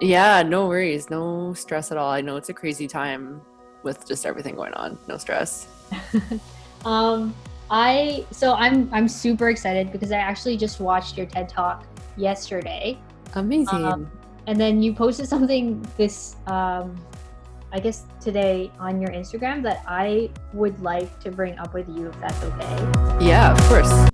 Yeah, no worries. No stress at all. I know it's a crazy time with just everything going on. No stress. um, I so I'm I'm super excited because I actually just watched your TED Talk yesterday. Amazing. Um, and then you posted something this um, I guess today on your Instagram that I would like to bring up with you if that's okay. Yeah, of course.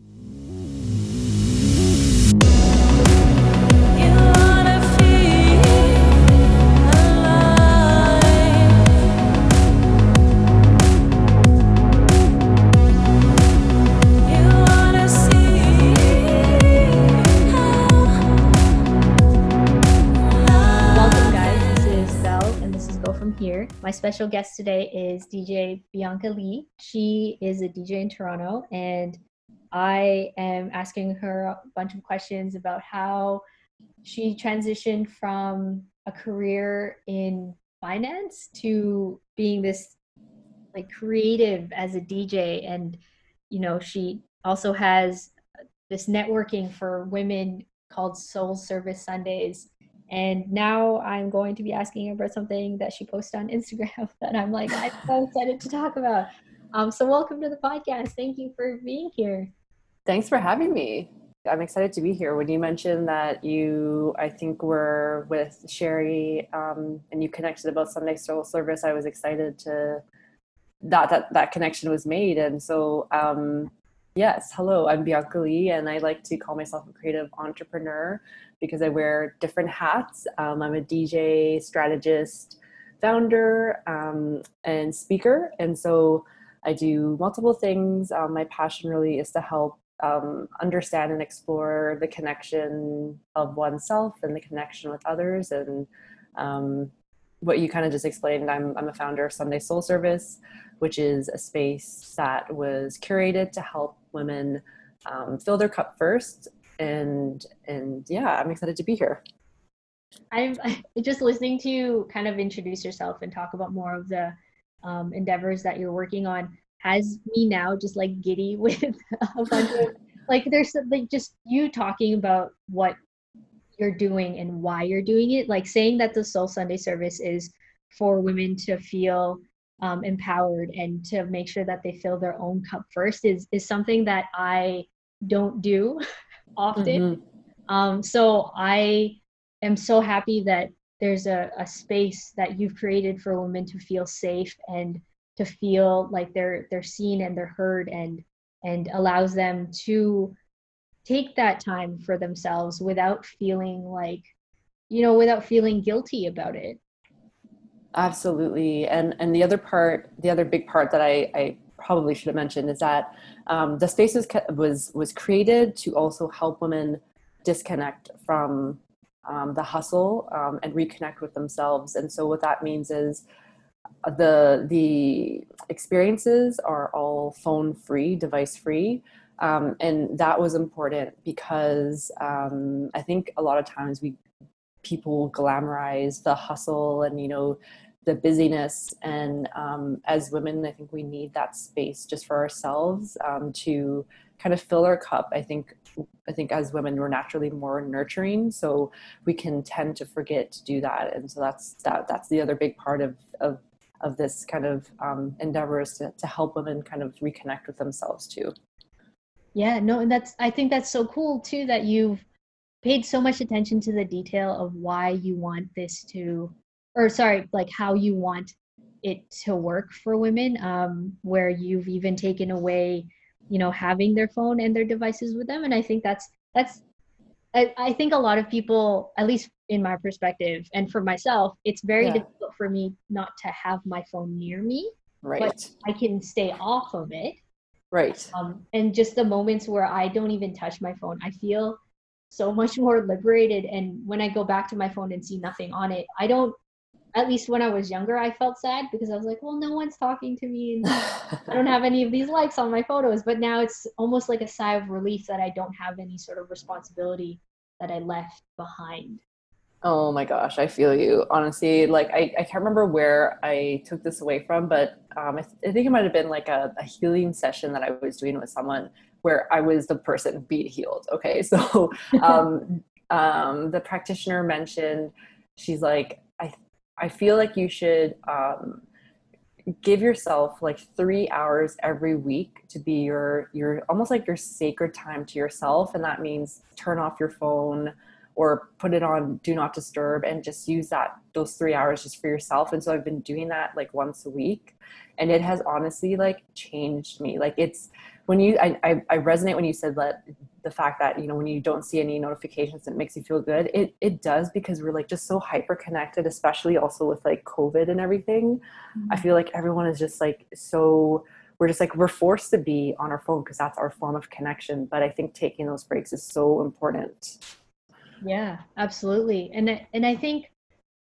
Special guest today is DJ Bianca Lee. She is a DJ in Toronto, and I am asking her a bunch of questions about how she transitioned from a career in finance to being this like creative as a DJ and you know she also has this networking for women called Soul Service Sundays and now I'm going to be asking her about something that she posted on Instagram that I'm like, I'm so excited to talk about. Um, so welcome to the podcast. Thank you for being here. Thanks for having me. I'm excited to be here. When you mentioned that you, I think, were with Sherry um, and you connected about Sunday Soul Service, I was excited to that that that connection was made. And so, um, yes, hello, I'm Bianca Lee, and I like to call myself a creative entrepreneur because I wear different hats. Um, I'm a DJ, strategist, founder, um, and speaker. And so I do multiple things. Um, my passion really is to help um, understand and explore the connection of oneself and the connection with others. And um, what you kind of just explained, I'm, I'm a founder of Sunday Soul Service, which is a space that was curated to help women um, fill their cup first and and yeah i'm excited to be here. I'm just listening to you kind of introduce yourself and talk about more of the um, endeavors that you're working on has me now just like giddy with a bunch of like there's like just you talking about what you're doing and why you're doing it. Like saying that the soul sunday service is for women to feel um, empowered and to make sure that they fill their own cup first is is something that i don't do often. Mm-hmm. Um, so I am so happy that there's a, a space that you've created for women to feel safe and to feel like they're they're seen and they're heard and and allows them to take that time for themselves without feeling like you know without feeling guilty about it absolutely and and the other part the other big part that i i probably should have mentioned is that um, the space was, was was created to also help women disconnect from um, the hustle um, and reconnect with themselves. And so what that means is uh, the the experiences are all phone free, device free. Um, and that was important because um, I think a lot of times we people glamorize the hustle and you know the busyness and um, as women i think we need that space just for ourselves um, to kind of fill our cup. I think i think as women we're naturally more nurturing so we can tend to forget to do that. And so that's that that's the other big part of of of this kind of um, endeavors to, to help women kind of reconnect with themselves too. Yeah no and that's i think that's so cool too that you've paid so much attention to the detail of why you want this to or sorry, like how you want it to work for women, um, where you've even taken away, you know, having their phone and their devices with them. And I think that's that's I, I think a lot of people, at least in my perspective and for myself, it's very yeah. difficult for me not to have my phone near me. Right. But I can stay off of it. Right. Um, and just the moments where I don't even touch my phone, I feel so much more liberated. And when I go back to my phone and see nothing on it, I don't at least when I was younger, I felt sad because I was like, well, no one's talking to me and I don't have any of these likes on my photos. But now it's almost like a sigh of relief that I don't have any sort of responsibility that I left behind. Oh my gosh, I feel you. Honestly, like I, I can't remember where I took this away from, but um, I, th- I think it might have been like a, a healing session that I was doing with someone where I was the person being healed. Okay, so um, um, the practitioner mentioned she's like, I feel like you should um, give yourself like three hours every week to be your your almost like your sacred time to yourself, and that means turn off your phone or put it on do not disturb and just use that those three hours just for yourself. And so i've been doing that like once a week. And it has honestly like changed me. Like it's when you I, I, I resonate when you said that the fact that you know when you don't see any notifications it makes you feel good it it does because we're like just so hyper connected especially also with like covid and everything mm-hmm. i feel like everyone is just like so we're just like we're forced to be on our phone because that's our form of connection but i think taking those breaks is so important yeah absolutely and and i think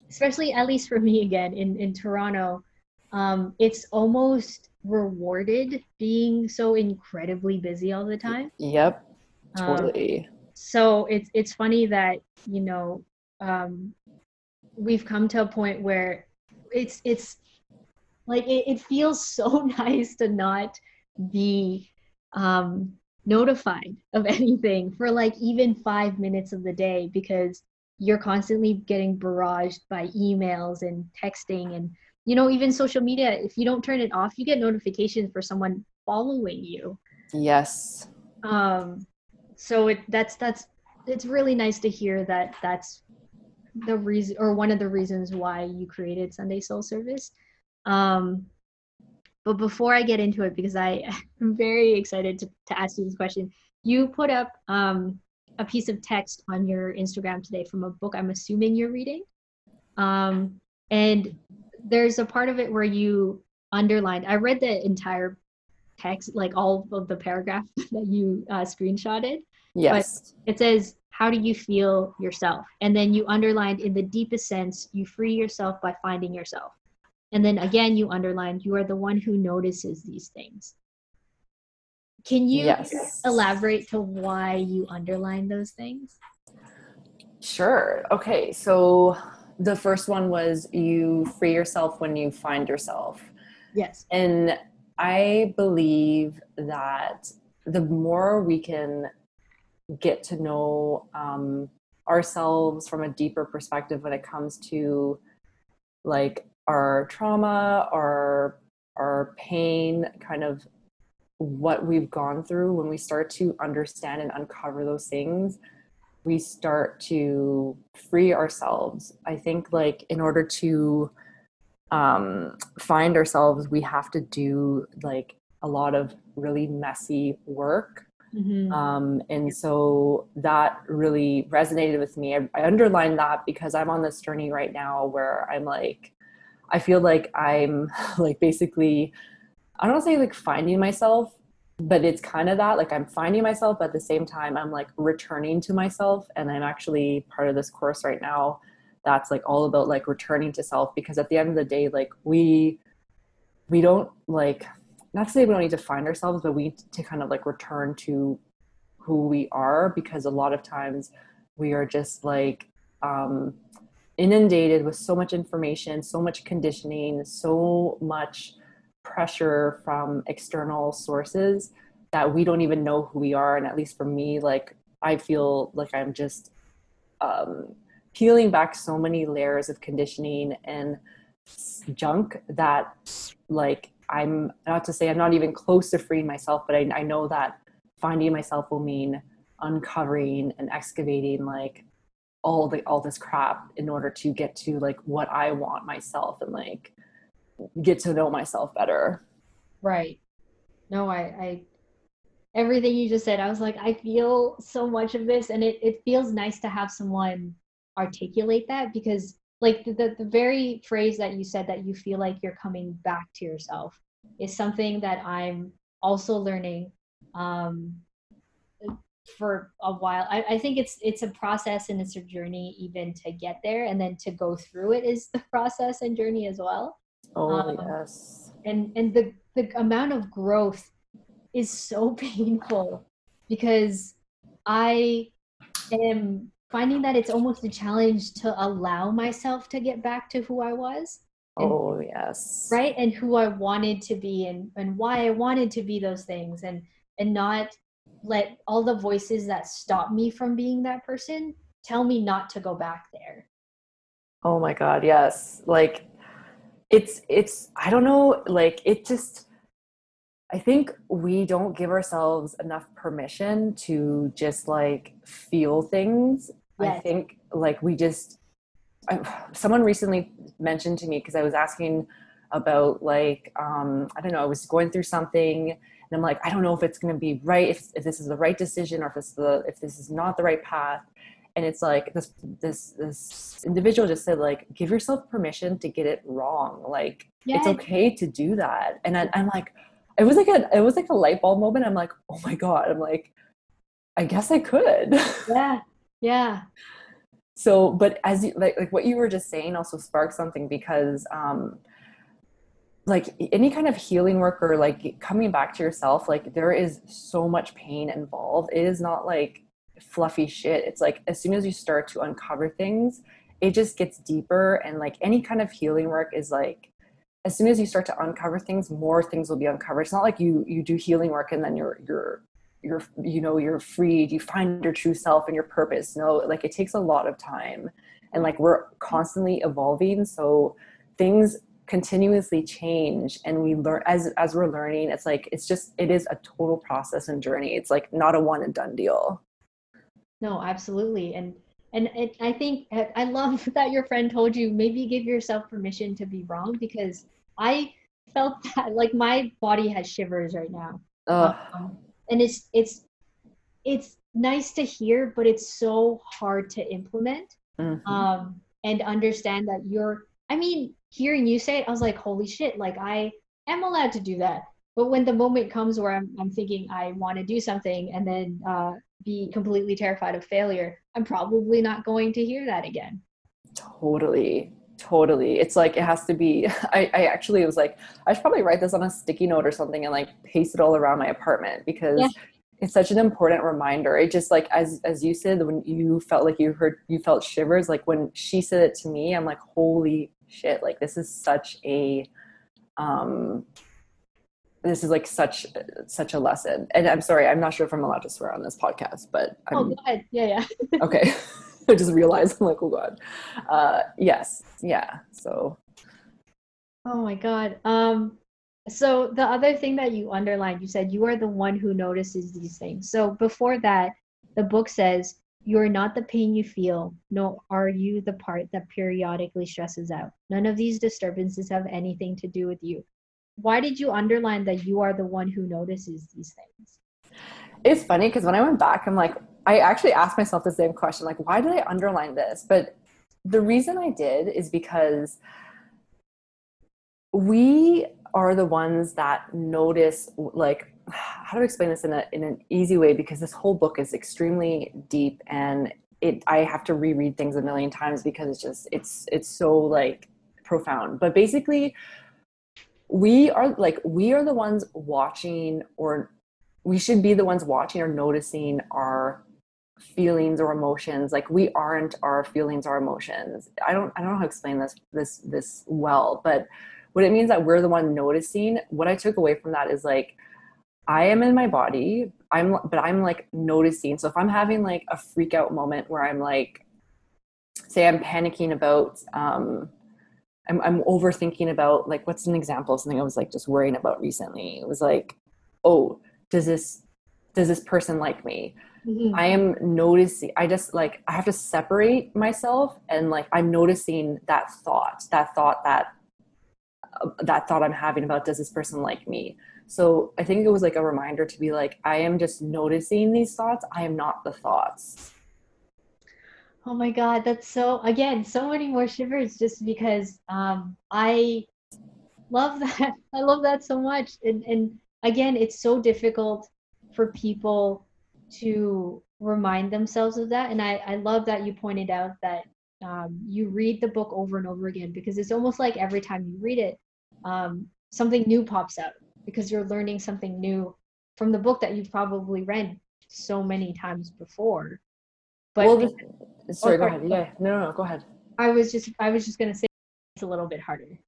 especially at least for me again in in toronto um it's almost rewarded being so incredibly busy all the time. Yep. Um, totally. Um, so it's it's funny that, you know, um we've come to a point where it's it's like it, it feels so nice to not be um notified of anything for like even five minutes of the day because you're constantly getting barraged by emails and texting and you know even social media if you don't turn it off you get notifications for someone following you yes um so it that's that's it's really nice to hear that that's the reason or one of the reasons why you created sunday soul service um but before i get into it because i am very excited to, to ask you this question you put up um a piece of text on your instagram today from a book i'm assuming you're reading um and there's a part of it where you underlined. I read the entire text, like all of the paragraph that you uh, screenshotted. Yes. But it says, "How do you feel yourself?" And then you underlined, in the deepest sense, you free yourself by finding yourself. And then again, you underlined, you are the one who notices these things. Can you yes. elaborate to why you underline those things? Sure. Okay. So the first one was you free yourself when you find yourself. Yes. And I believe that the more we can get to know um, ourselves from a deeper perspective when it comes to like our trauma, our our pain, kind of what we've gone through, when we start to understand and uncover those things, we start to free ourselves. I think like in order to um, find ourselves we have to do like a lot of really messy work. Mm-hmm. um, and so that really resonated with me. I, I underlined that because i'm on this journey right now where i'm like i feel like i'm like basically i don't say like finding myself but it's kind of that like i'm finding myself but at the same time i'm like returning to myself and i'm actually part of this course right now that's like all about like returning to self because at the end of the day like we we don't like not to say we don't need to find ourselves but we need to kind of like return to who we are because a lot of times we are just like um inundated with so much information so much conditioning so much pressure from external sources that we don't even know who we are. And at least for me like i feel like i'm just um, peeling back so many layers of conditioning and junk that like i'm not to say i'm not even close to freeing myself but i, I know that finding myself will mean uncovering and excavating like all the all this crap in order to get to like what i want myself and like get to know myself better. Right. No, I, I, everything you just said, I was like, I feel so much of this, and it, it feels nice to have someone articulate that because, like, the, the, the very phrase that you said that you feel like you're coming back to yourself is something that I'm also learning um, for a while. I, I think it's it's a process and it's a journey even to get there, and then to go through it is the process and journey as well. Oh um, yes. And and the the amount of growth is so painful because I am finding that it's almost a challenge to allow myself to get back to who I was. And, oh yes. Right? And who I wanted to be and, and why I wanted to be those things and and not let all the voices that stop me from being that person tell me not to go back there. Oh my god, yes. Like it's it's I don't know, like it just I think we don't give ourselves enough permission to just like feel things. Yes. I think like we just I, someone recently mentioned to me because I was asking about like um I don't know, I was going through something and I'm like I don't know if it's going to be right if if this is the right decision or if it's the if this is not the right path and it's like this this this individual just said like give yourself permission to get it wrong like yes. it's okay to do that and I, i'm like it was like a it was like a light bulb moment. I'm like oh my god. I'm like i guess i could. Yeah. Yeah. So but as you like like what you were just saying also sparked something because um like any kind of healing work or like coming back to yourself like there is so much pain involved. It is not like fluffy shit. It's like as soon as you start to uncover things, it just gets deeper. And like any kind of healing work is like, as soon as you start to uncover things, more things will be uncovered. It's not like you you do healing work and then you're you're you're you know you're freed. You find your true self and your purpose. No, like it takes a lot of time, and like we're constantly evolving. So things continuously change and we learn as as we're learning it's like it's just it is a total process and journey it's like not a one and done deal no, absolutely. And and it, I think I love that your friend told you maybe give yourself permission to be wrong because I felt that like my body has shivers right now. Um, and it's it's it's nice to hear, but it's so hard to implement. Mm-hmm. Um, and understand that you're I mean, hearing you say it, I was like, holy shit, like I am allowed to do that. But when the moment comes where I'm, I'm thinking I want to do something and then uh, be completely terrified of failure, I'm probably not going to hear that again. Totally. Totally. It's like it has to be. I, I actually was like, I should probably write this on a sticky note or something and like paste it all around my apartment because yeah. it's such an important reminder. It just like as as you said, when you felt like you heard you felt shivers, like when she said it to me, I'm like, holy shit, like this is such a um this is like such such a lesson and i'm sorry i'm not sure if i'm allowed to swear on this podcast but I'm, oh go ahead yeah yeah okay i just realized i'm like oh god. Uh yes yeah so. Oh my god um so the other thing that you underlined you said you are the one who notices these things. So before that the book says you are not the pain you feel nor are you the part that periodically stresses out. None of these disturbances have anything to do with you. Why did you underline that you are the one who notices these things? It's funny because when I went back, I'm like, I actually asked myself the same question, like, why did I underline this? But the reason I did is because we are the ones that notice, like, how to explain this in, a, in an easy way because this whole book is extremely deep and it i have to reread things a million times because it's just it's it's so like profound but basically we are like we are the ones watching or we should be the ones watching or noticing our feelings or emotions like we aren't our feelings or emotions i don't i don't know how to explain this this this well but what it means that we're the one noticing what i took away from that is like i am in my body i'm but i'm like noticing so if i'm having like a freak out moment where i'm like say i'm panicking about um I'm, I'm overthinking about like what's an example of something I was like just worrying about recently. It was like, oh, does this does this person like me? Mm-hmm. I am noticing. I just like I have to separate myself and like I'm noticing that thought, that thought that uh, that thought I'm having about does this person like me? So I think it was like a reminder to be like I am just noticing these thoughts. I am not the thoughts. Oh my God, that's so, again, so many more shivers just because um, I love that. I love that so much. And, and again, it's so difficult for people to remind themselves of that. And I, I love that you pointed out that um, you read the book over and over again because it's almost like every time you read it, um, something new pops up because you're learning something new from the book that you've probably read so many times before. But well, Sorry, go ahead. Yeah, no, no, no, go ahead. I was just, I was just gonna say it's a little bit harder.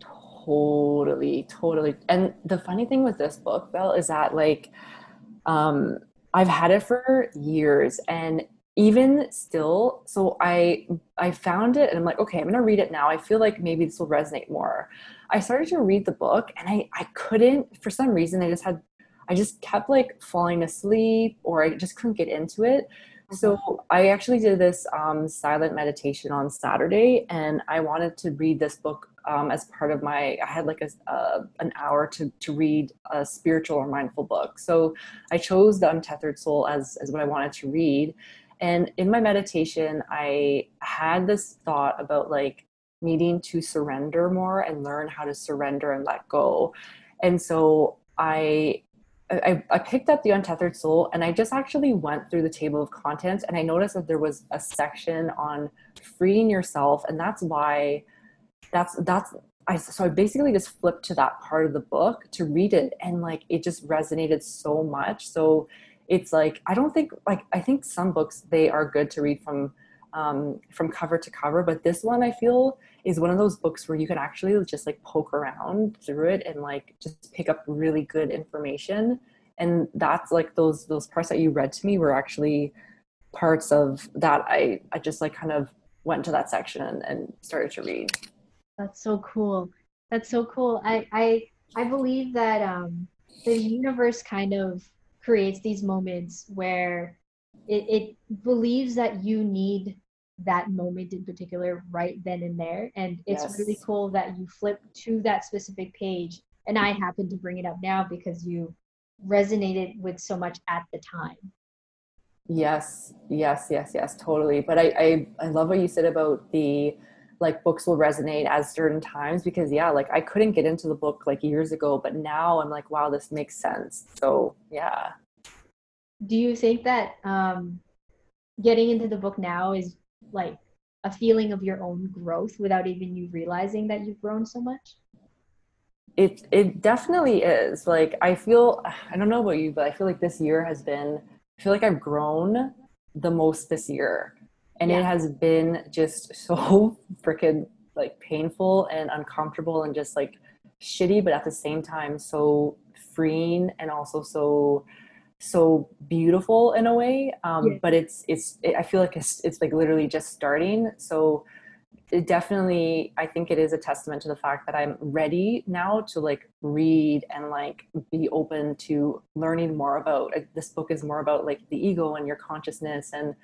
Totally, totally. And the funny thing with this book, Belle, is that like, um, I've had it for years, and even still, so I I found it and I'm like, okay, I'm gonna read it now. I feel like maybe this will resonate more. I started to read the book and I I couldn't for some reason I just had I just kept like falling asleep or I just couldn't get into it. So mm-hmm. I actually did this um, silent meditation on Saturday, and I wanted to read this book um, as part of my. I had like a uh, an hour to to read a spiritual or mindful book. So I chose the Untethered Soul as as what I wanted to read, and in my meditation, I had this thought about like needing to surrender more and learn how to surrender and let go. And so I I, I, picked up the untethered soul and i just actually went through the table of contents and i noticed that there was a section on freeing yourself and that's why that's that's i so i basically just flipped to that part of the book to read it and like it just resonated so much. So it's like i don't think like i think some books they are good to read from um, from cover to cover but this one i feel is one of those books where you can actually just like poke around through it and like just pick up really good information. And that's like those those parts that you read to me were actually parts of that i i just like kind of went to that section and, and started to read. That's so cool. That's so cool. I i i believe that um the universe kind of creates these moments where it, it believes that you need that moment in particular right then and there. And it's yes. really cool that you flip to that specific page. And I happen to bring it up now because you resonated with so much at the time. Yes, yes, yes, yes, totally. But I, I, I love what you said about the like books will resonate at certain times because yeah, like I couldn't get into the book like years ago, but now I'm like, wow, this makes sense. So yeah. Do you think that um, getting into the book now is like a feeling of your own growth without even you realizing that you've grown so much? It it definitely is. Like I feel I don't know about you, but I feel like this year has been I feel like I've grown the most this year. And yeah. it has been just so freaking like painful and uncomfortable and just like shitty, but at the same time so freeing and also so so beautiful in a way um, yeah. but it's it's it, i feel like it's, it's like literally just starting. So it definitely i think it is a testament to the fact that i'm ready now to like read and like be open to learning more about like, this book is more about like the ego and your consciousness and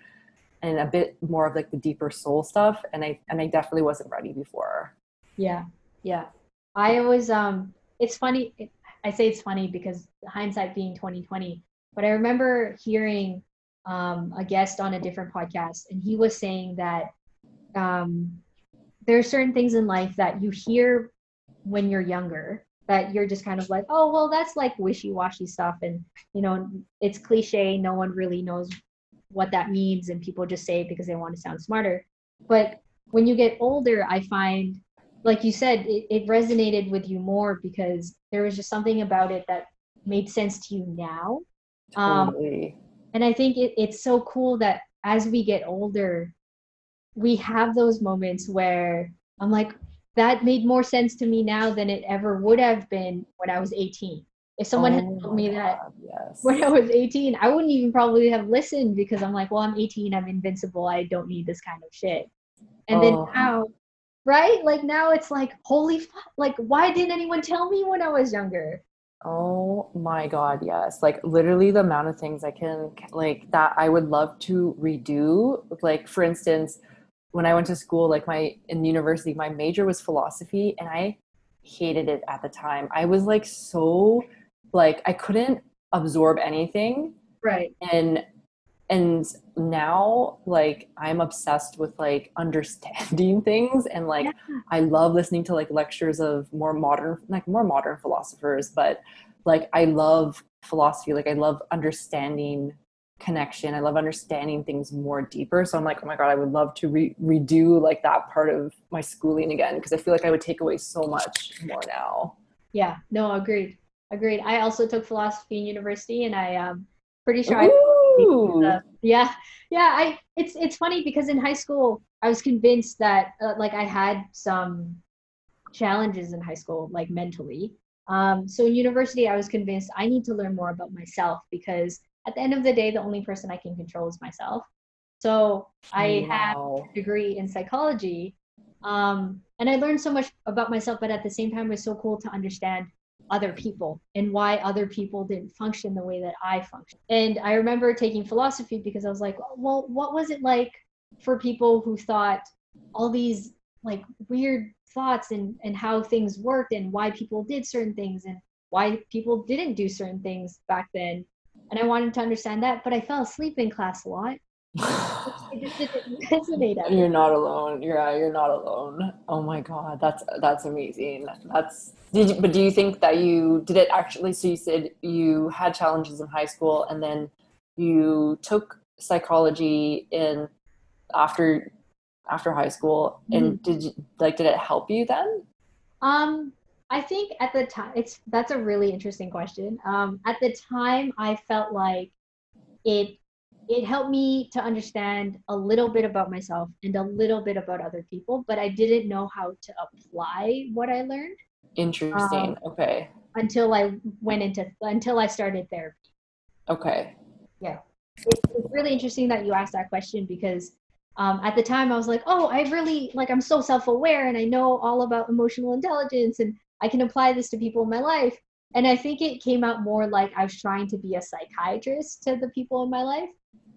and a bit more of like the deeper soul stuff and i and i definitely wasn't ready before. Yeah. Yeah. I was um it's funny i say it's funny because hindsight being 2020 but I remember hearing um, a guest on a different podcast, and he was saying that um, there are certain things in life that you hear when you're younger that you're just kind of like, oh, well, that's like wishy washy stuff. And, you know, it's cliche. No one really knows what that means. And people just say it because they want to sound smarter. But when you get older, I find, like you said, it, it resonated with you more because there was just something about it that made sense to you now totally. Um, and I think it, it's so cool that as we get older, we have those moments where I'm like, that made more sense to me now than it ever would have been when I was 18. If someone oh had told me that yes. when I was 18, I wouldn't even probably have listened because I'm like, well, I'm 18, I'm invincible, I don't need this kind of shit. And oh. then now, right? Like now it's like, holy fuck, like why didn't anyone tell me when I was younger? Oh my god, yes. Like literally the amount of things I can like that I would love to redo. Like for instance, when I went to school, like my in university, my major was philosophy and I hated it at the time. I was like so like I couldn't absorb anything. Right. And and now like i'm obsessed with like understanding things and like yeah. i love listening to like lectures of more modern like more modern philosophers but like i love philosophy. Like i love understanding connection. I love understanding things more deeper. So i'm like oh my god i would love to re- redo like that part of my schooling again because i feel like i would take away so much more now. Yeah. No agreed. Agreed. I also took philosophy in university and i um pretty sure Ooh. I yeah, yeah. I it's it's funny because in high school I was convinced that uh, like I had some challenges in high school, like mentally. Um, so in university, I was convinced I need to learn more about myself because at the end of the day, the only person I can control is myself. So I have a degree in psychology. Um, and I learned so much about myself, but at the same time, it was so cool to understand other people and why other people didn't function the way that I function. And I remember taking philosophy because I was like, well, what was it like for people who thought all these like weird thoughts and, and how things worked and why people did certain things and why people didn't do certain things back then. And I wanted to understand that, but I fell asleep in class a lot. It just didn't resonate. at. You're not alone. You're uh, you're not alone. Oh my god, that's that's amazing. That's did you, but do you think that you did it actually? So you said you had challenges in high school, and then you took psychology in after after high school, and did you like did it help you then? Um, I think at the time, it's that's a really interesting question. Um, at the time, I felt like it it helped me to understand a little bit about myself and a little bit about other people, but I didn't know how to apply what I learned Interesting. okay. until I went into until I started therapy. Okay. It's, it's really interesting that you asked that question because um, at the time I was like, oh, I really like I'm so self-aware and I know all about emotional intelligence and I can apply this to people in my life. And I think it came out more like I was trying to be a psychiatrist to the people in my life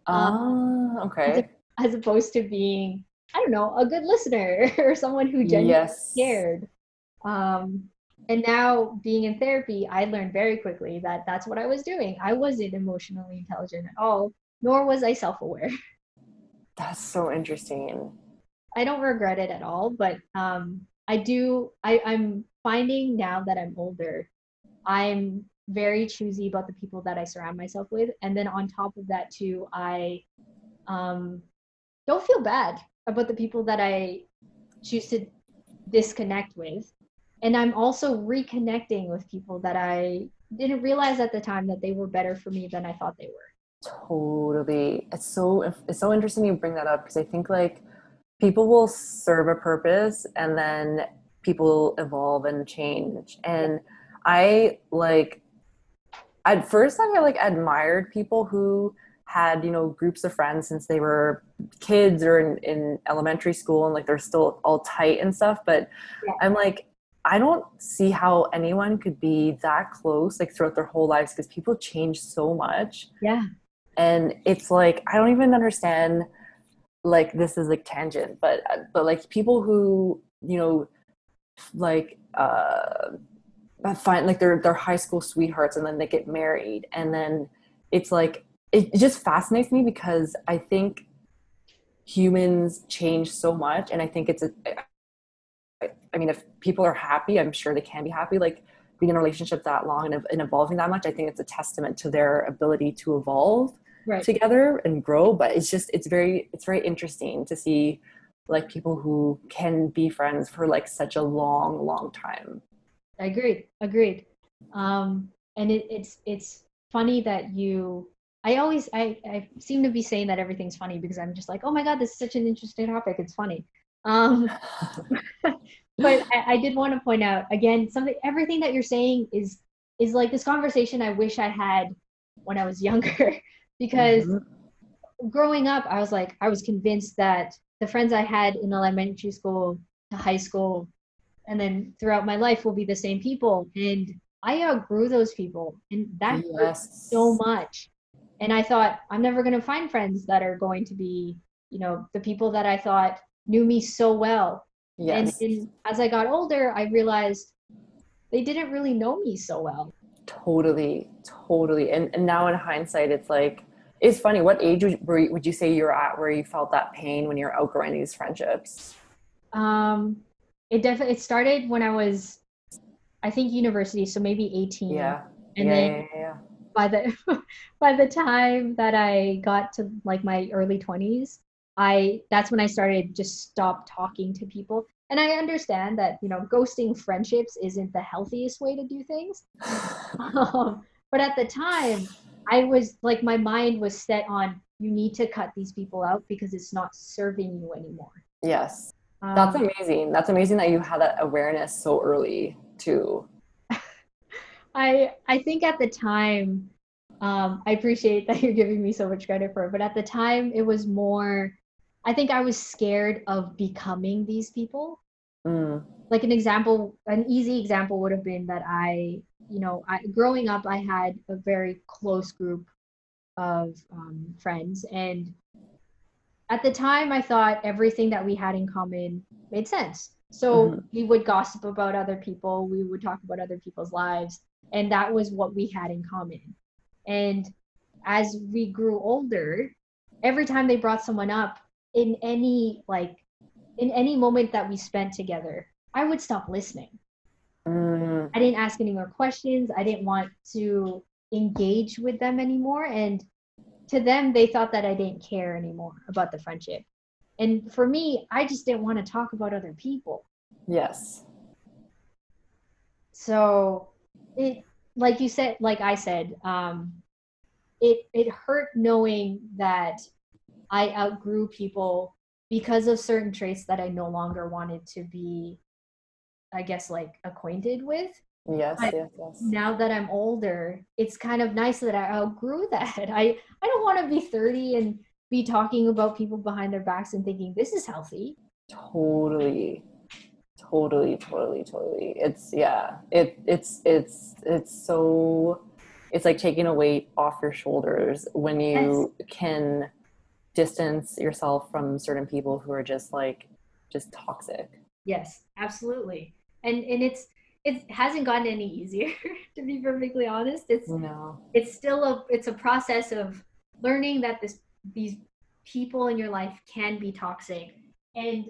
Ah. okay. as opposed to being, I don't know, a good listener or someone who genuinely Yes. cared. Um, and now being in therapy, I learned very quickly that that's what I was doing. I wasn't emotionally intelligent at all, nor was I self-aware. That's so interesting. I don't regret it at all, but um, I do. I, I'm finding now that I'm older, I'm very choosy about the people that I surround myself with, and then on top of that too, I um, don't feel bad about the people that I choose to disconnect with, and I'm also reconnecting with people that I didn't realize at the time that they were better for me than I thought they were. Totally. It's so it's so interesting you bring that up because I think like people will serve a purpose and then people evolve and change. And I like at first I like admired people who had, you know, groups of friends since they were kids or in, in elementary school and like they're still all tight and stuff. But Yeah. I'm like, I don't see how anyone could be that close like throughout their whole lives because people change so much Yeah. and it's like i don't even understand like this is like tangent but but like people who you know like uh Uh, find like they're they're high school sweethearts and then they get married and then it's like it, it just fascinates me because i think humans change so much and i think it's a i mean if people are happy i'm sure they can be happy like being in a relationship that long and, and evolving that much i think it's a testament to their ability to evolve Right. together and grow but it's just it's very it's very interesting to see like people who can be friends for like such a long long time I agreed. Agreed. Um, and it, it's it's funny that you. I always I I seem to be saying that everything's funny because I'm just like, oh my god, this is such an interesting topic. It's funny. Um, but I, I did want to point out again something. Everything that you're saying is is like this conversation I wish I had when I was younger because Mhm. growing up, I was like, I was convinced that the friends I had in elementary school to high school and then throughout my life will be the same people. And I outgrew those people. And that yes so much. And I thought, I'm never going to find friends that are going to be, you know, the people that I thought knew me so well. yes And, and as I got older, I realized they didn't really know me so well. totally totally and, and now in hindsight it's like it's funny what age would, were you- would you say you're at where you felt that pain when you're outgrowing these friendships Um, it definitely it started when I was, I think university, so maybe 18. yeah And yeah, then yeah, yeah. by the by the time that I got to like my early 20s, I that's when I started just stop talking to people. And I understand that you know ghosting friendships isn't the healthiest way to do things. Um, but at the time, I was like my mind was set on you need to cut these people out because it's not serving you anymore. yes Um, that's amazing that's amazing that you had that awareness so early too I I think at the time Um, I appreciate that you're giving me so much credit for it, but at the time, it was more. I think I was scared of becoming these people. Mm. Like an example, an easy example would have been that I, you know, I, growing up, I had a very close group of um, friends, and at the time, I thought everything that we had in common made sense. So Mhm. we would gossip about other people, we would talk about other people's lives, and that was what we had in common. And as we grew older, every time they brought someone up in any like in any moment that we spent together, I would stop listening. Mm. I didn't ask any more questions. I didn't want to engage with them anymore. And to them, they thought that I didn't care anymore about the friendship. And for me, I just didn't want to talk about other people. Yes. So it, like you said, like I said, um, it it hurt knowing that I outgrew people because of certain traits that I no longer wanted to be, I guess, like acquainted with. Yes. Yes. Yes. now that I'm older, it's kind of nice that I outgrew that. I I don't want to be 30 and be talking about people behind their backs and thinking this is healthy. Totally. Totally. Totally. Totally. It's yeah. It it's it's it's so. It's like taking a weight off your shoulders when you can distance yourself from certain people who are just like just toxic. Yes, absolutely. And and it's it hasn't gotten any easier to be perfectly honest. It's No. it's still a it's a process of learning that this these people in your life can be toxic and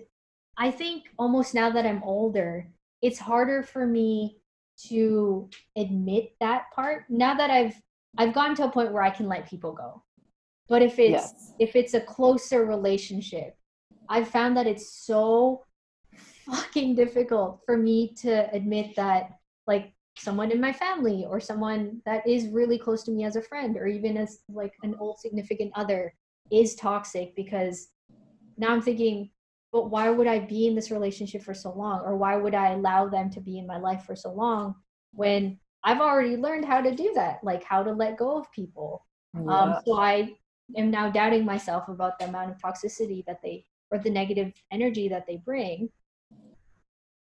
i think almost now that i'm older it's harder for me to admit that part now that i've i've gotten to a point where i can let people go but if it's Yes. if it's a closer relationship i've found that it's so fucking difficult for me to admit that like someone in my family or someone that is really close to me as a friend or even as like an old significant other is toxic because now I'm thinking, but why would I be in this relationship for so long or why would I allow them to be in my life for so long when I've already learned how to do that, like how to let go of people. Um, so I am now doubting myself about the amount of toxicity that they or the negative energy that they bring.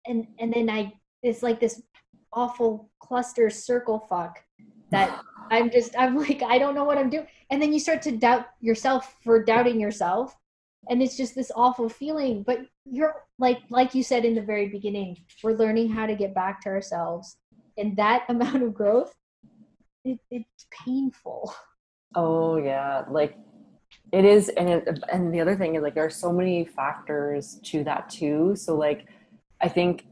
And and then I it's like this awful cluster circle fuck that I'm just I'm like I don't know what I'm doing. And then you start to doubt yourself for doubting yourself. And it's just this awful feeling. But you're like like you said in the very beginning, we're learning how to get back to ourselves. And that amount of growth, it, it's painful. Oh yeah, like it is, and it, and the other thing is like there are so many factors to that too. So like, I think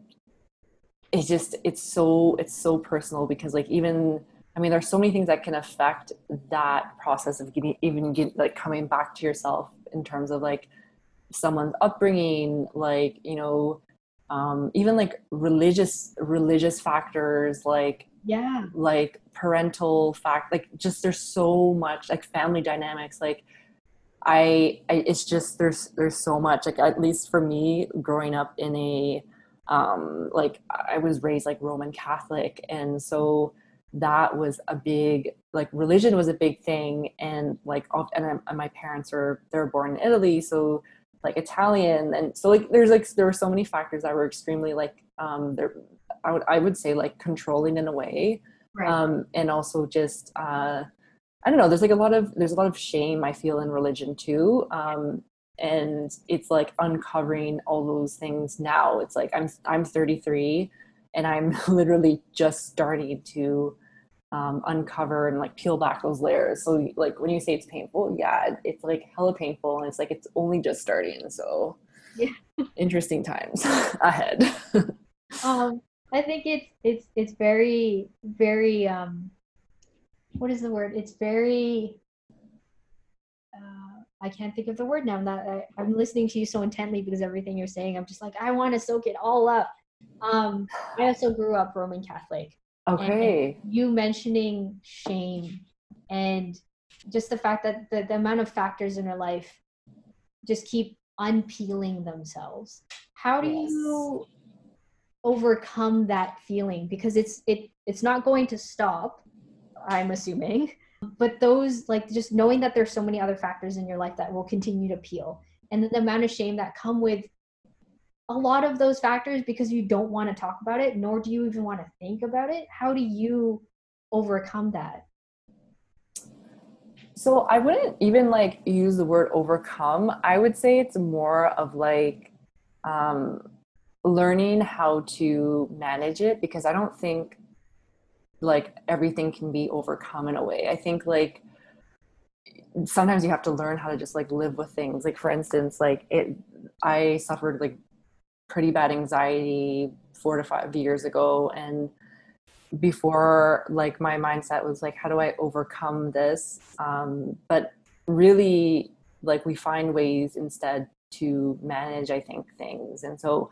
it's just it's so it's so personal because like even I mean there's so many things that can affect that process of getting even get, like coming back to yourself in terms of like someone's upbringing, like you know, um, even like religious religious factors like Yeah. like parental fact like just there's so much like family dynamics like I, I it's just there's there's so much like at least for me growing up in a um like i was raised like roman catholic and so that was a big like religion was a big thing and like and, I, and my parents are they're born in italy so like italian and so like there's like there were so many factors that were extremely like um there i would i would say like controlling in a way Right. um and also just uh i don't know there's like a lot of there's a lot of shame i feel in religion too um and it's like uncovering all those things now. It's like i'm i'm 33 and i'm literally just starting to um, uncover and like peel back those layers. So like when you say it's painful yeah it's like hella painful and it's like it's only just starting so Yeah. interesting times ahead. Um i think it's it's it's very very um what is the word? It's very uh, i can't think of the word now. That I, i'm listening to you so intently because everything you're saying i'm just like i want to soak it all up. Um i also grew up roman catholic. Okay. You mentioning shame and just the fact that the, the amount of factors in your life just keep unpeeling themselves. How do Yes. you overcome that feeling? Because it's it it's not going to stop i'm assuming but those like just knowing that there's so many other factors in your life that will continue to peel. And the amount of shame that come with a lot of those factors because you don't want to talk about it nor do you even want to think about it. How do you overcome that? So i wouldn't even like use the word overcome. I would say it's more of like um learning how to manage it because i don't think like everything can be overcome in a way. I think like sometimes you have to learn how to just like live with things. Like for instance like it i suffered like pretty bad anxiety four to five years ago and before like my mindset was like how do i overcome this? Um, but really like we find ways instead to manage i think things. And so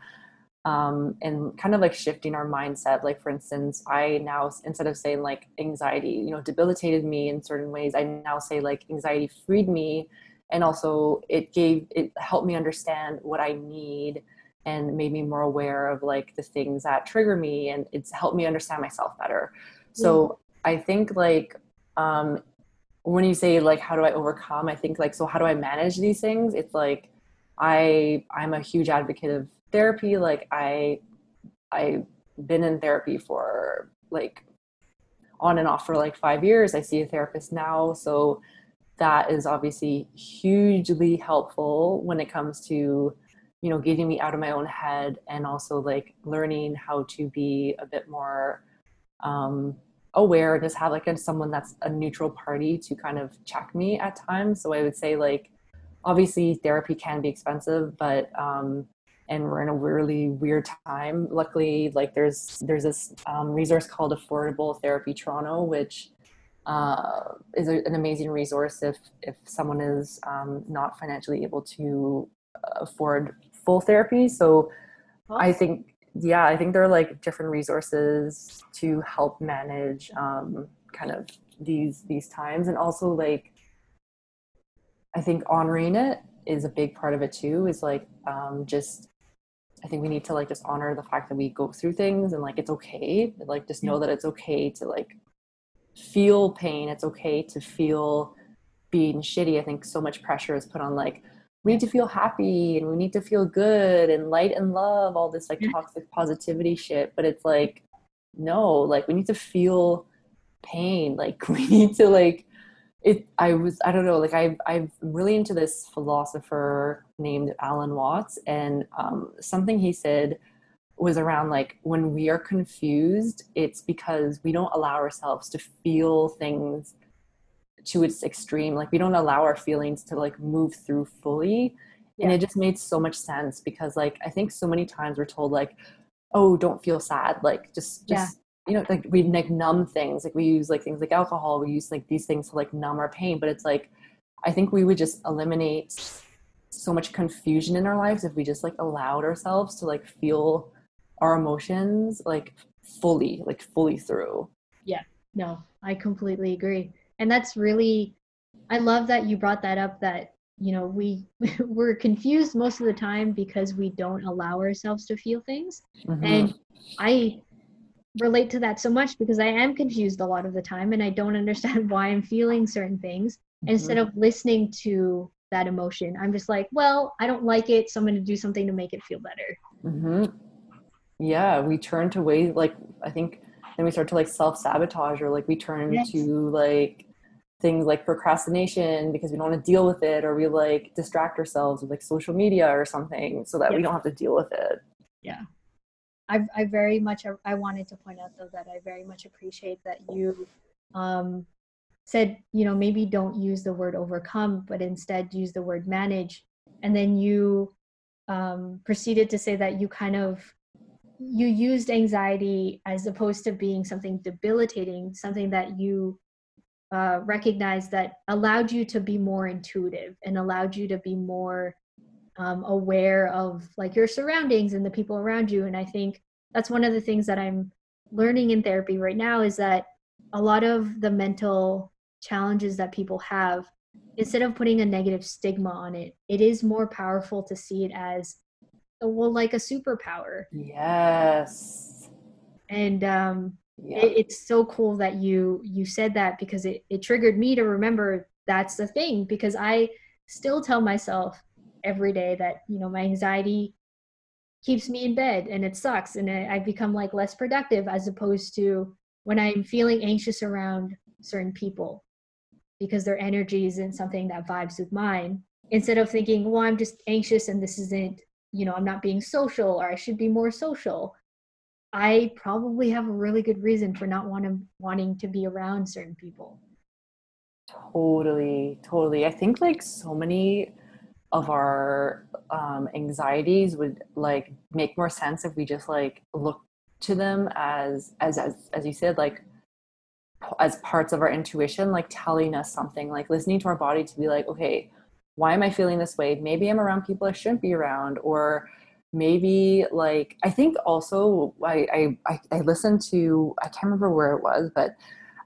um, and kind of like shifting our mindset. Like, for instance, I now, instead of saying like anxiety, you know, debilitated me in certain ways, I now say like anxiety freed me. And also, it gave, it helped me understand what I need and made me more aware of like the things that trigger me. And it's helped me understand myself better. So, mm. I think like, um, when you say like, how do I overcome? I think like, so how do I manage these things? It's like, I, I'm a huge advocate of therapy like i i've been in therapy for like on and off for like five years. I see a therapist now. So that is obviously hugely helpful when it comes to you know getting me out of my own head and also like learning how to be a bit more um, aware just have like a, someone that's a neutral party to kind of check me at times. So i would say like obviously therapy can be expensive but um, and we're in a really weird time. Luckily, like there's there's this um, resource called Affordable Therapy Toronto, which uh, is a, an amazing resource if if someone is um, not financially able to afford full therapy. So awesome. I think yeah, I think there are like different resources to help manage um, kind of these these times, and also like I think honoring it is a big part of it too. Is like um, just I think we need to like just honor the fact that we go through things and like it's okay. Like just know mm-hmm. that it's okay to like feel pain. It's okay to feel being shitty. I think so much pressure is put on like we need to feel happy and we need to feel good and light and love, all this like mm-hmm. toxic positivity shit. But it's like, no, like we need to feel pain. Like we need to like it i was i don't know like i i'm really into this philosopher named alan watts and um, something he said was around like when we are confused it's because we don't allow ourselves to feel things to its extreme. Like we don't allow our feelings to like move through fully. Yeah. and it just made so much sense because like i think so many times we're told like oh don't feel sad. Like just just you know like we like numb things like we use like things like alcohol we use like these things to like numb our pain but it's like i think we would just eliminate so much confusion in our lives if we just like allowed ourselves to like feel our emotions like fully like fully through. Yeah. No i completely agree. And that's really i love that you brought that up that you know we we're confused most of the time because we don't allow ourselves to feel things. Mm-hmm. and i relate to that so much because I am confused a lot of the time and I don't understand why I'm feeling certain things. Mm-hmm. Instead of listening to that emotion, I'm just like, well, I don't like it, so I'm going to do something to make it feel better. Mm-hmm. Yeah, we turn to ways like I think then we start to like self sabotage or like we turn yes. to like things like procrastination because we don't want to deal with it or we like distract ourselves with like social media or something so that yep. we don't have to deal with it. Yeah. I, I very much I wanted to point out though that I very much appreciate that you um, said you know maybe don't use the word overcome but instead use the word manage. And then you um, proceeded to say that you kind of you used anxiety as opposed to being something debilitating something that you uh, recognized that allowed you to be more intuitive and allowed you to be more um, aware of like your surroundings and the people around you. And i think that's one of the things that i'm learning in therapy right now is that a lot of the mental challenges that people have instead of putting a negative stigma on it it is more powerful to see it as well like a superpower. Yes. And um yeah. it, it's so cool that you you said that because it, it triggered me to remember that's the thing because i still tell myself every day that you know my anxiety keeps me in bed and it sucks and I, i've become like less productive as opposed to when i'm feeling anxious around certain people because their energy isn't something that vibes with mine. Instead of thinking well i'm just anxious and this isn't you know i'm not being social or i should be more social i probably have a really good reason for not wanting wanting to be around certain people. Totally totally. I think like so many of our um, anxieties would like make more sense if we just like look to them as as as as you said like as parts of our intuition like telling us something like listening to our body to be like okay why am i feeling this way? Maybe i'm around people i shouldn't be around or maybe like i think also i i i listened to i can't remember where it was but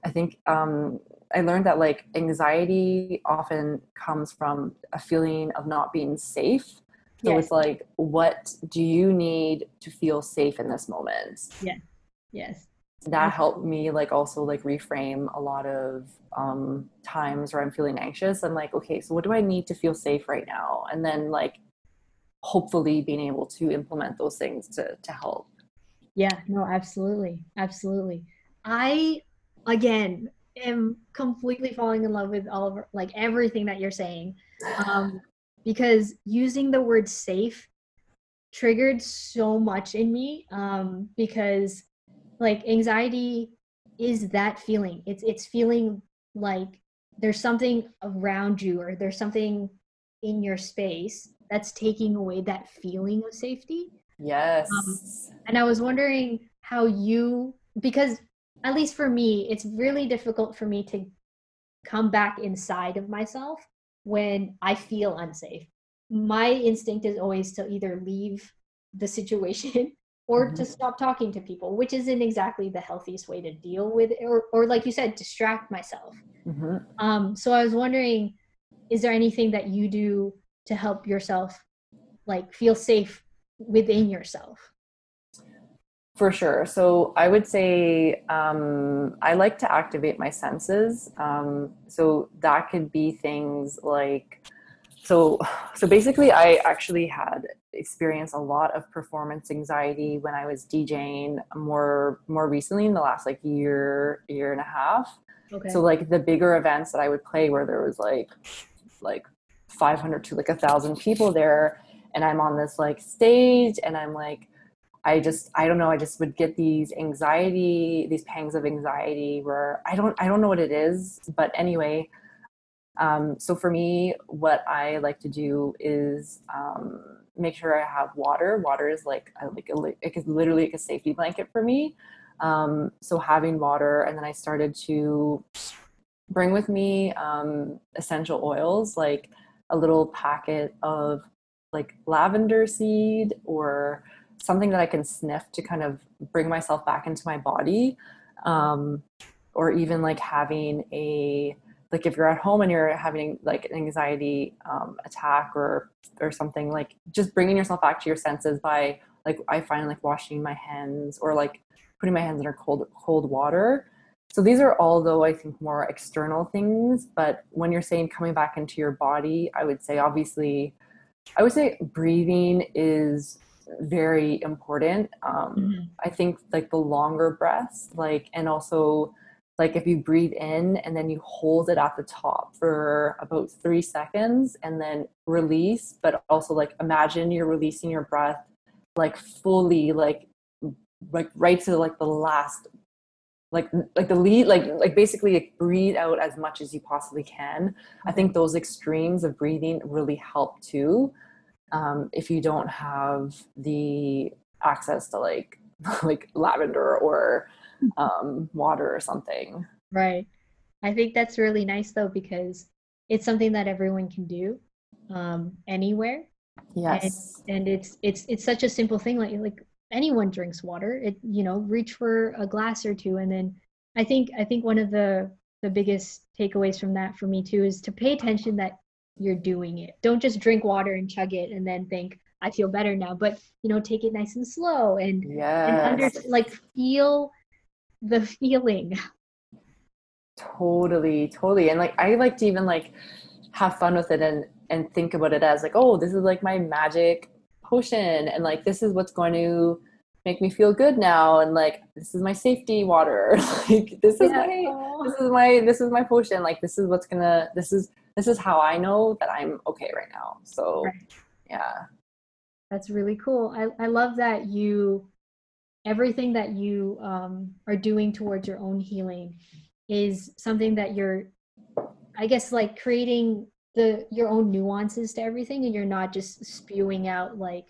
i think um I learned that like anxiety often comes from a feeling of not being safe. So yes. it's like, what do you need to feel safe in this moment? Yeah. Yes. That helped me like also like reframe a lot of um, times where I'm feeling anxious. I'm like, okay, so what do I need to feel safe right now? And then like hopefully being able to implement those things to to help. Yeah, no, absolutely. Absolutely. I again am completely falling in love with all of like everything that you're saying. Um, because using the word safe triggered so much in me um, because like anxiety is that feeling. It's it's feeling like there's something around you or there's something in your space that's taking away that feeling of safety. Yes. Um, and i was wondering how you because at least for me, it's really difficult for me to come back inside of myself when I feel unsafe. My instinct is always to either leave the situation or mm-hmm. to stop talking to people, which isn't exactly the healthiest way to deal with it, or, or like you said, distract myself. Mm-hmm. Um, so I was wondering, is there anything that you do to help yourself like feel safe within yourself? For sure. So I would say um, I like to activate my senses. Um, so that could be things like, so so basically, I actually had experienced a lot of performance anxiety when I was DJing more more recently in the last like year year and a half. Okay. So like the bigger events that I would play where there was like like 500 to like a thousand people there, and I'm on this like stage and I'm like I just I don't know I just would get these anxiety these pangs of anxiety where I don't I don't know what it is but anyway um, so for me what I like to do is um, make sure I have water. Water is like I like a, it is literally like a safety blanket for me. Um, so having water and then I started to bring with me um, essential oils like a little packet of like lavender seed or something that I can sniff to kind of bring myself back into my body. Um, or even like having a like if you're at home and you're having like an anxiety um, attack or or something like just bringing yourself back to your senses by like i find like washing my hands or like putting my hands under cold cold water so these are all though i think more external things but when you're saying coming back into your body i would say obviously i would say breathing is very important. Um, mm-hmm. I think like the longer breaths, like, and also like if you breathe in and then you hold it at the top for about three seconds and then release, but also like imagine you're releasing your breath like fully, like, like right to like the last like like the lead like like basically like breathe out as much as you possibly can i think those extremes of breathing really help too um, if you don't have the access to like like lavender or um, water or something. Right. I think that's really nice though because it's something that everyone can do um, anywhere. Yes. And, and it's it's it's such a simple thing like like anyone drinks water. It you know reach for a glass or two and then I think I think one of the the biggest takeaways from that for me too is to pay attention that you're doing it. Don't just drink water and chug it and then think I feel better now, but you know, take it nice and slow and yes. and under like feel the feeling. Totally, totally. And like I like to even like have fun with it and and think about it as like, oh, this is like my magic potion and like this is what's going to make me feel good now and like this is my safety water like this is yeah. my this is my this is my potion like this is what's gonna this is this is how i know that i'm okay right now. So right. yeah. That's really cool. I, I love that you everything that you um, are doing towards your own healing is something that you're i guess like creating the your own nuances to everything and you're not just spewing out like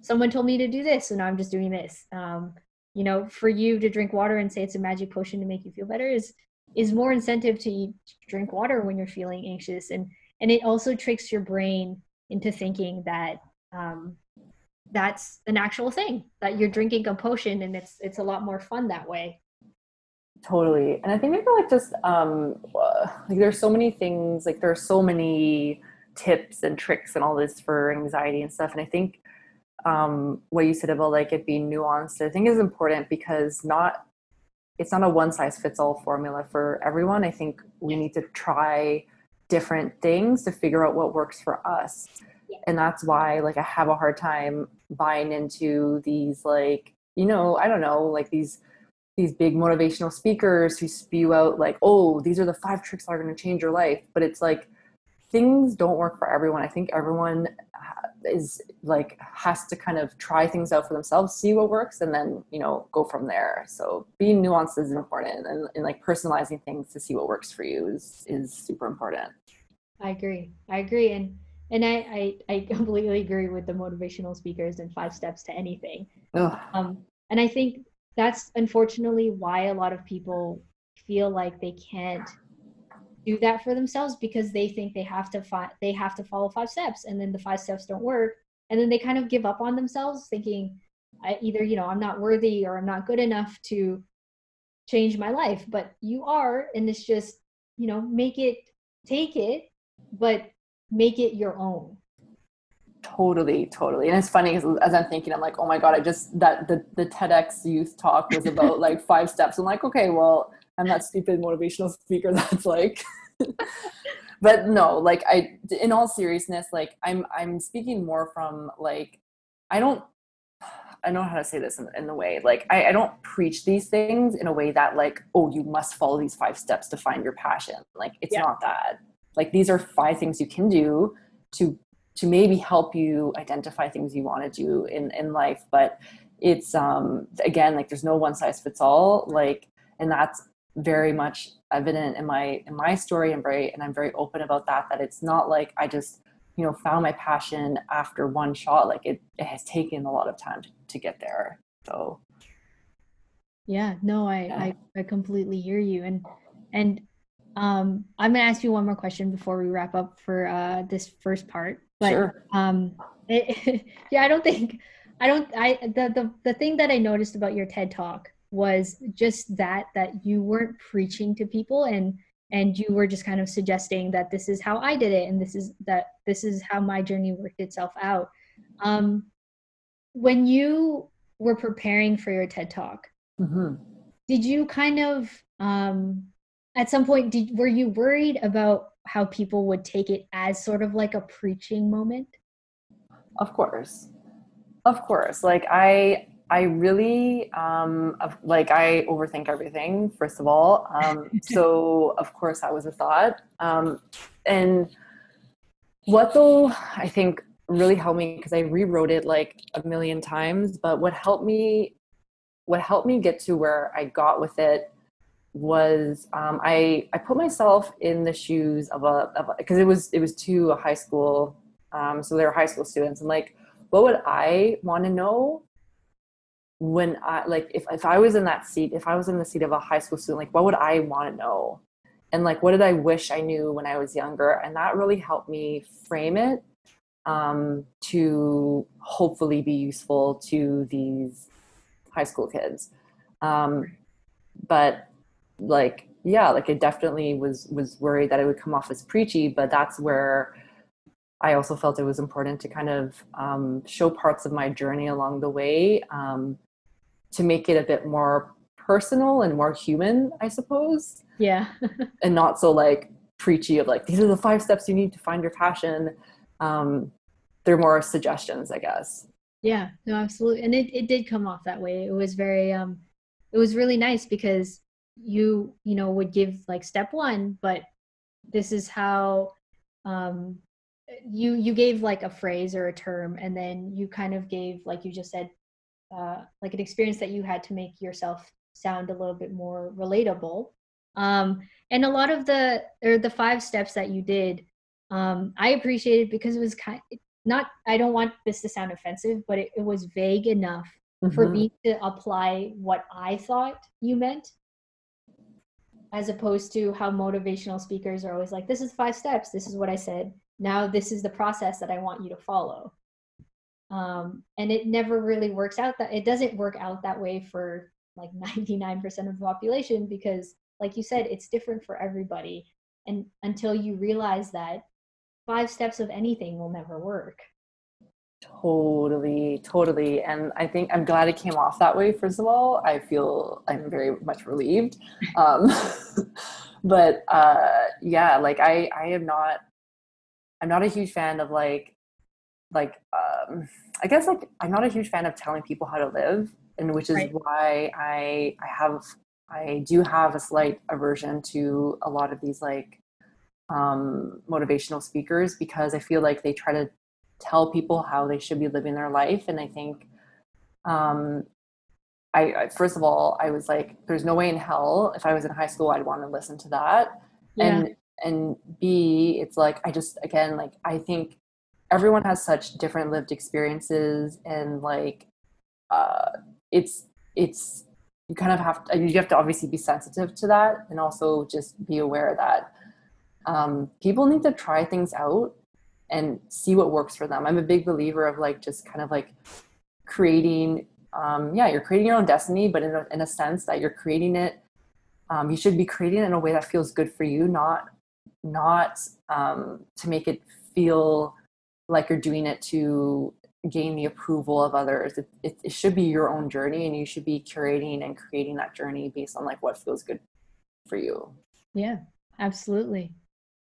someone told me to do this and i'm just doing this. Um, you know for you to drink water and say it's a magic potion to make you feel better is is more incentive to drink water when you're feeling anxious. And and it also tricks your brain into thinking that um, that's an actual thing that you're drinking a potion and it's it's a lot more fun that way. Totally. And i think maybe like just um like there's so many things like there's so many tips and tricks and all this for anxiety and stuff. And i think um, what you said about like it being nuanced, I think is important because not it's not a one size fits all formula for everyone. I think we need to try different things to figure out what works for us. And that's why like I have a hard time buying into these like, you know, I don't know, like these these big motivational speakers who spew out like, oh, these are the five tricks that are going to change your life. But it's like things don't work for everyone. I think everyone is like has to kind of try things out for themselves, see what works, and then you know go from there. So being nuanced is important, and, and like personalizing things to see what works for you is is super important. I agree. I agree, and and I I, I completely agree with the motivational speakers and five steps to anything. Ugh. Um, and I think that's unfortunately why a lot of people feel like they can't do that for themselves because they think they have to fi- they have to follow five steps and then the five steps don't work and then they kind of give up on themselves thinking I, either you know i'm not worthy or i'm not good enough to change my life. But you are and it's just you know make it take it but make it your own. Totally totally. And it's funny because as i'm thinking i'm like oh my god i just that the, the tedx youth talk was about like five steps. I'm like okay well I'm that stupid motivational speaker that's like but no, like I in all seriousness, like I'm I'm speaking more from like I don't I know how to say this in, in the way like I, I don't preach these things in a way that like oh you must follow these five steps to find your passion like it's yeah. not that like these are five things you can do to to maybe help you identify things you want to do in in life but it's um again like there's no one size fits all like and that's very much evident in my in my story and very and I'm very open about that that it's not like I just you know found my passion after one shot. Like it, it has taken a lot of time to, to get there. So. Yeah no I, yeah. I i completely hear you. And and um i'm gonna ask you one more question before we wrap up for uh this first part. But sure. um it, yeah i don't think i don't i the, the the thing that i noticed about your ted talk was just that that you weren't preaching to people and and you were just kind of suggesting that this is how I did it and this is that this is how my journey worked itself out. Um, when you were preparing for your TED talk, mm-hmm. did you kind of um, at some point did were you worried about how people would take it as sort of like a preaching moment? Of course. Of course. Like I I really um, like I overthink everything. First of all, um, so of course that was a thought. Um, and what though I think really helped me because I rewrote it like a million times. But what helped me, what helped me get to where I got with it was um, I I put myself in the shoes of a because it was it was to a high school, um, so they were high school students and like what would I want to know when I like if, if I was in that seat, if I was in the seat of a high school student, like what would I want to know? And like what did I wish I knew when I was younger? And that really helped me frame it um, to hopefully be useful to these high school kids. Um, but like yeah, like it definitely was was worried that it would come off as preachy, but that's where I also felt it was important to kind of um, show parts of my journey along the way um, to make it a bit more personal and more human, I suppose. Yeah. and not so like preachy of like these are the five steps you need to find your passion. Um, they're more suggestions, I guess. Yeah, no, absolutely. And it, it did come off that way. It was very um it was really nice because you, you know, would give like step one, but this is how um you you gave like a phrase or a term and then you kind of gave like you just said uh, like an experience that you had to make yourself sound a little bit more relatable. Um, and a lot of the or the five steps that you did um, i appreciated because it was kind not i don't want this to sound offensive but it, it was vague enough mm-hmm. for me to apply what i thought you meant as opposed to how motivational speakers are always like this is five steps. This is what i said. Now this is the process that i want you to follow um, and it never really works out that it doesn't work out that way for like 99% of the population because like you said it's different for everybody. And until you realize that five steps of anything will never work. Totally totally. And i think i'm glad it came off that way first of all. I feel i'm very much relieved. Um, but uh, yeah like i i am not i'm not a huge fan of like like um, i guess like i'm not a huge fan of telling people how to live and which is right. why i i have i do have a slight aversion to a lot of these like um, motivational speakers because i feel like they try to tell people how they should be living their life and i think um, I, I, first of all i was like there's no way in hell if i was in high school i'd want to listen to that yeah. and and b it's like i just again like i think everyone has such different lived experiences and like uh it's it's you kind of have to you have to obviously be sensitive to that and also just be aware that. Um, people need to try things out and see what works for them. I'm a big believer of like just kind of like creating um, yeah you're creating your own destiny but in a, in a sense that you're creating it um, you should be creating it in a way that feels good for you not not um, to make it feel like you're doing it to gain the approval of others it, it, it should be your own journey and you should be curating and creating that journey based on like what feels good for you yeah absolutely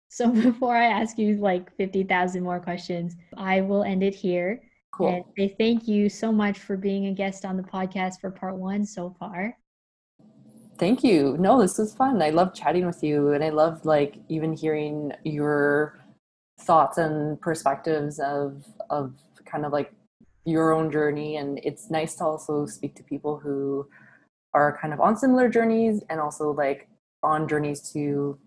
so before I ask you like 50,000 more questions, I will end it here. Cool. And say thank you so much for being a guest on the podcast for part one so far. Thank you. No, this was fun. I love chatting with you and I love like even hearing your thoughts and perspectives of of kind of like your own journey and it's nice to also speak to people who are kind of on similar journeys and also like on journeys to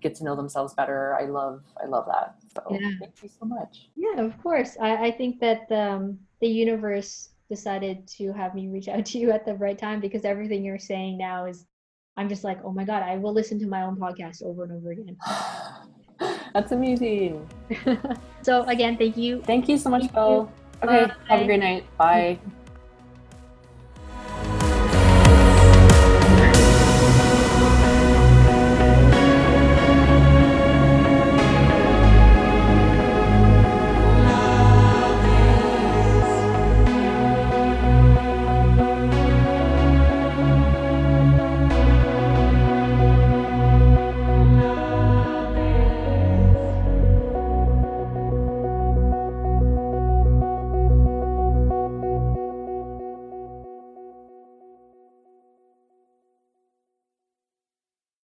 get to know themselves better. I love I love that. So yeah. thank you so much. Yeah, of course. I, I think that um, the universe decided to have me reach out to you at the right time because everything you're saying now is I'm just like, oh my god, I will listen to my own podcast over and over again. That's amazing. so again, thank you. Thank you so much, Bill. Okay, Bye. have a great night. Bye.